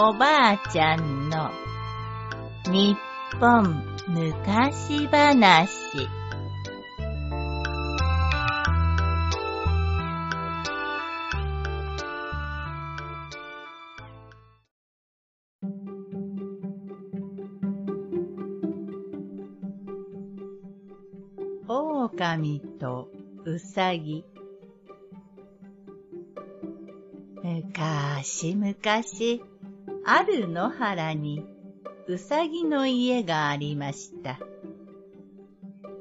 おばあちゃんの日本昔話。狼とうさぎむかしむかし、ある野原にうさぎの家がありました。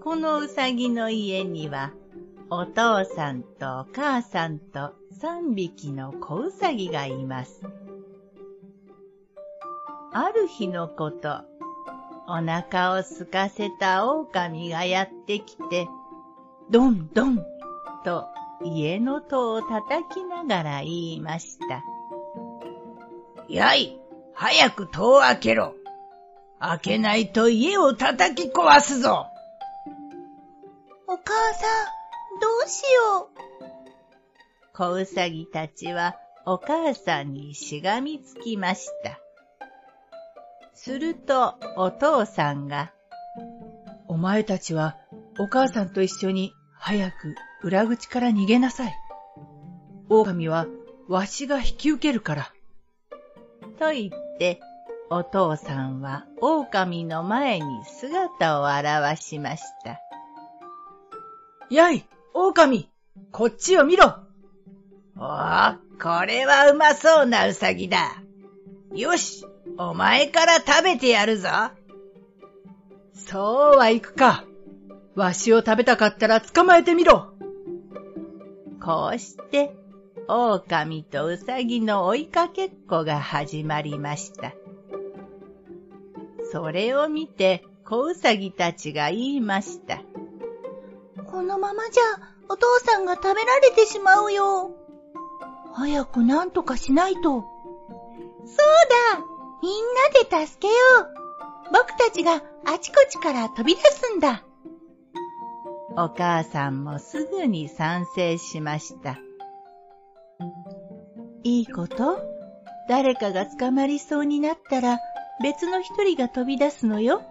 このうさぎの家には、お父さんとお母さんと三匹の子うさぎがいます。ある日のこと、お腹を空かせた狼がやってきて、どんどんと家の戸を叩きながら言いました。やい、早く戸を開けろ。開けないと家を叩き壊すぞ。お母さん、どうしよう。小うさぎたちはお母さんにしがみつきました。するとお父さんが、お前たちはお母さんと一緒に早く裏口から逃げなさい。狼はわしが引き受けるから。と言って、お父さんは狼の前に姿を現しました。やい、狼、こっちを見ろおお、これはうまそうなうさぎだ。よし、お前から食べてやるぞ。そうはいくか。わしを食べたかったら捕まえてみろ。こうして、狼とうさぎの追いかけっこが始まりました。それを見て、子うさぎたちが言いました。このままじゃ、お父さんが食べられてしまうよ。早く何とかしないと。そうだみんなで助けよう僕たちがあちこちから飛び出すんだお母さんもすぐに賛成しました。いいこと？誰かが捕まりそうになったら別の一人が飛び出すのよ。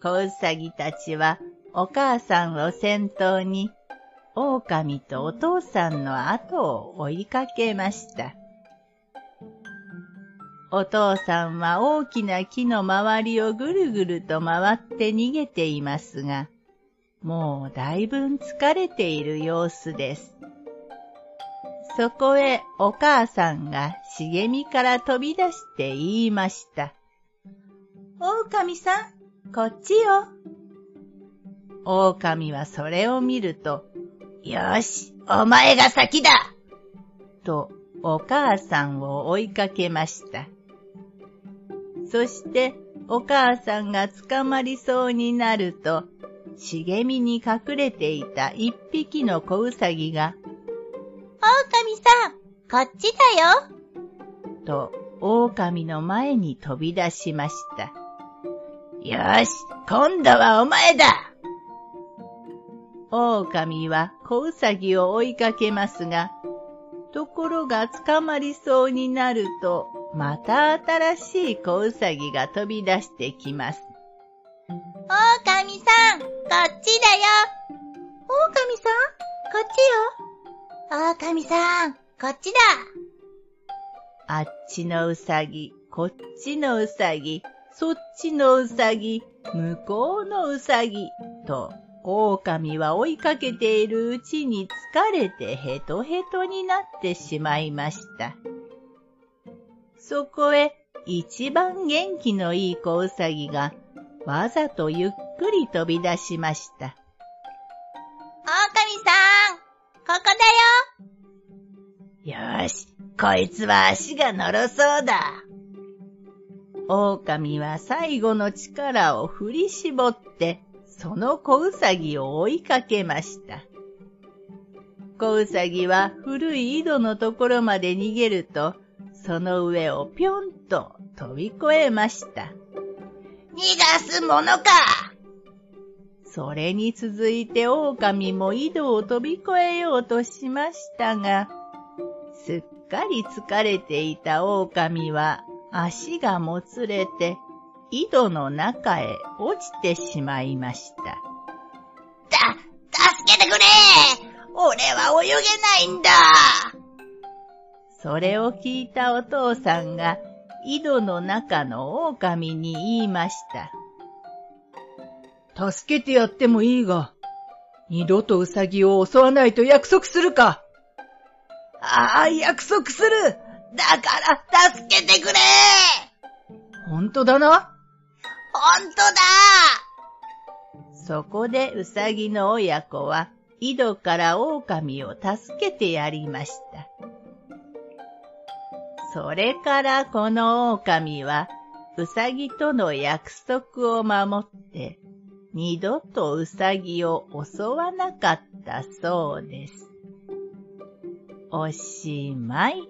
子うさぎたちはお母さんを先頭に狼とお父さんの後を追いかけました。お父さんは大きな木の周りをぐるぐると回って逃げていますが、もうだいぶん疲れている様子です。そこへお母さんが茂みから飛び出して言いました。狼さん、こっちよ。狼はそれを見ると、よし、お前が先だとお母さんを追いかけました。そしてお母さんが捕まりそうになると、茂みに隠れていた一匹の子うさぎが、狼さん、こっちだよ。と、狼の前に飛び出しました。よし、今度はお前だ狼は子うさぎを追いかけますが、ところが捕まりそうになると、また新しい子うさぎが飛び出してきます。狼さん、こっちだよ。狼さん、こっちよ。狼さん、こっちだ。あっちのうさぎ、こっちのうさぎ、そっちのうさぎ、向こうのうさぎ、と、狼は追いかけているうちに疲れてヘトヘトになってしまいました。そこへ一番元気のいい子うさぎがわざとゆっくり飛び出しました。狼さん、ここだよ。よし、こいつは足がのろそうだ。狼は最後の力を振り絞って、その小うさぎを追いかけました。小うさぎは古い井戸のところまで逃げると、その上をぴょんと飛び越えました。逃がすものかそれに続いて狼も井戸を飛び越えようとしましたが、すっかり疲れていた狼は足がもつれて井戸の中へ落ちてしまいました。た、助けてくれ俺は泳げないんだそれを聞いたお父さんが井戸の中の狼に言いました。助けてやってもいいが、二度とウサギを襲わないと約束するか。ああ、約束する。だから助けてくれ。本当だな。本当だ。そこでウサギの親子は井戸から狼を助けてやりました。それからこの狼はウサギとの約束を守って二度とうさぎを襲わなかったそうです。おしまい。